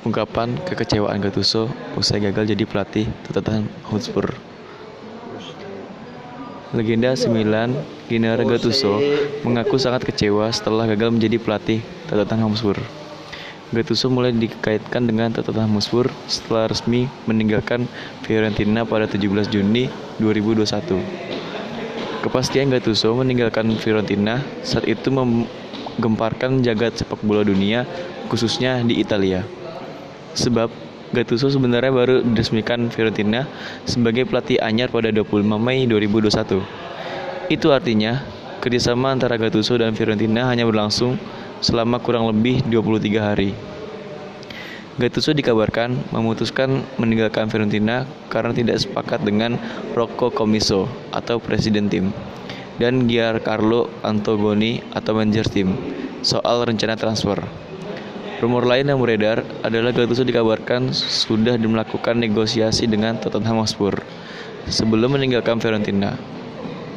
ungkapan kekecewaan Gattuso usai gagal jadi pelatih Tottenham Hotspur. Legenda 9, Gennaro Gattuso, mengaku sangat kecewa setelah gagal menjadi pelatih Tottenham Hotspur. Gattuso mulai dikaitkan dengan Tottenham Hotspur setelah resmi meninggalkan Fiorentina pada 17 Juni 2021. Kepastian Gattuso meninggalkan Fiorentina saat itu menggemparkan jagat sepak bola dunia, khususnya di Italia. Sebab Gattuso sebenarnya baru diresmikan Fiorentina sebagai pelatih anyar pada 25 Mei 2021. Itu artinya kerjasama antara Gattuso dan Fiorentina hanya berlangsung selama kurang lebih 23 hari. Gattuso dikabarkan memutuskan meninggalkan Fiorentina karena tidak sepakat dengan Rocco Commisso atau presiden tim dan Giancarlo Antogoni atau manajer tim soal rencana transfer. Rumor lain yang beredar adalah Gattuso dikabarkan sudah melakukan negosiasi dengan Tottenham Hotspur sebelum meninggalkan Fiorentina.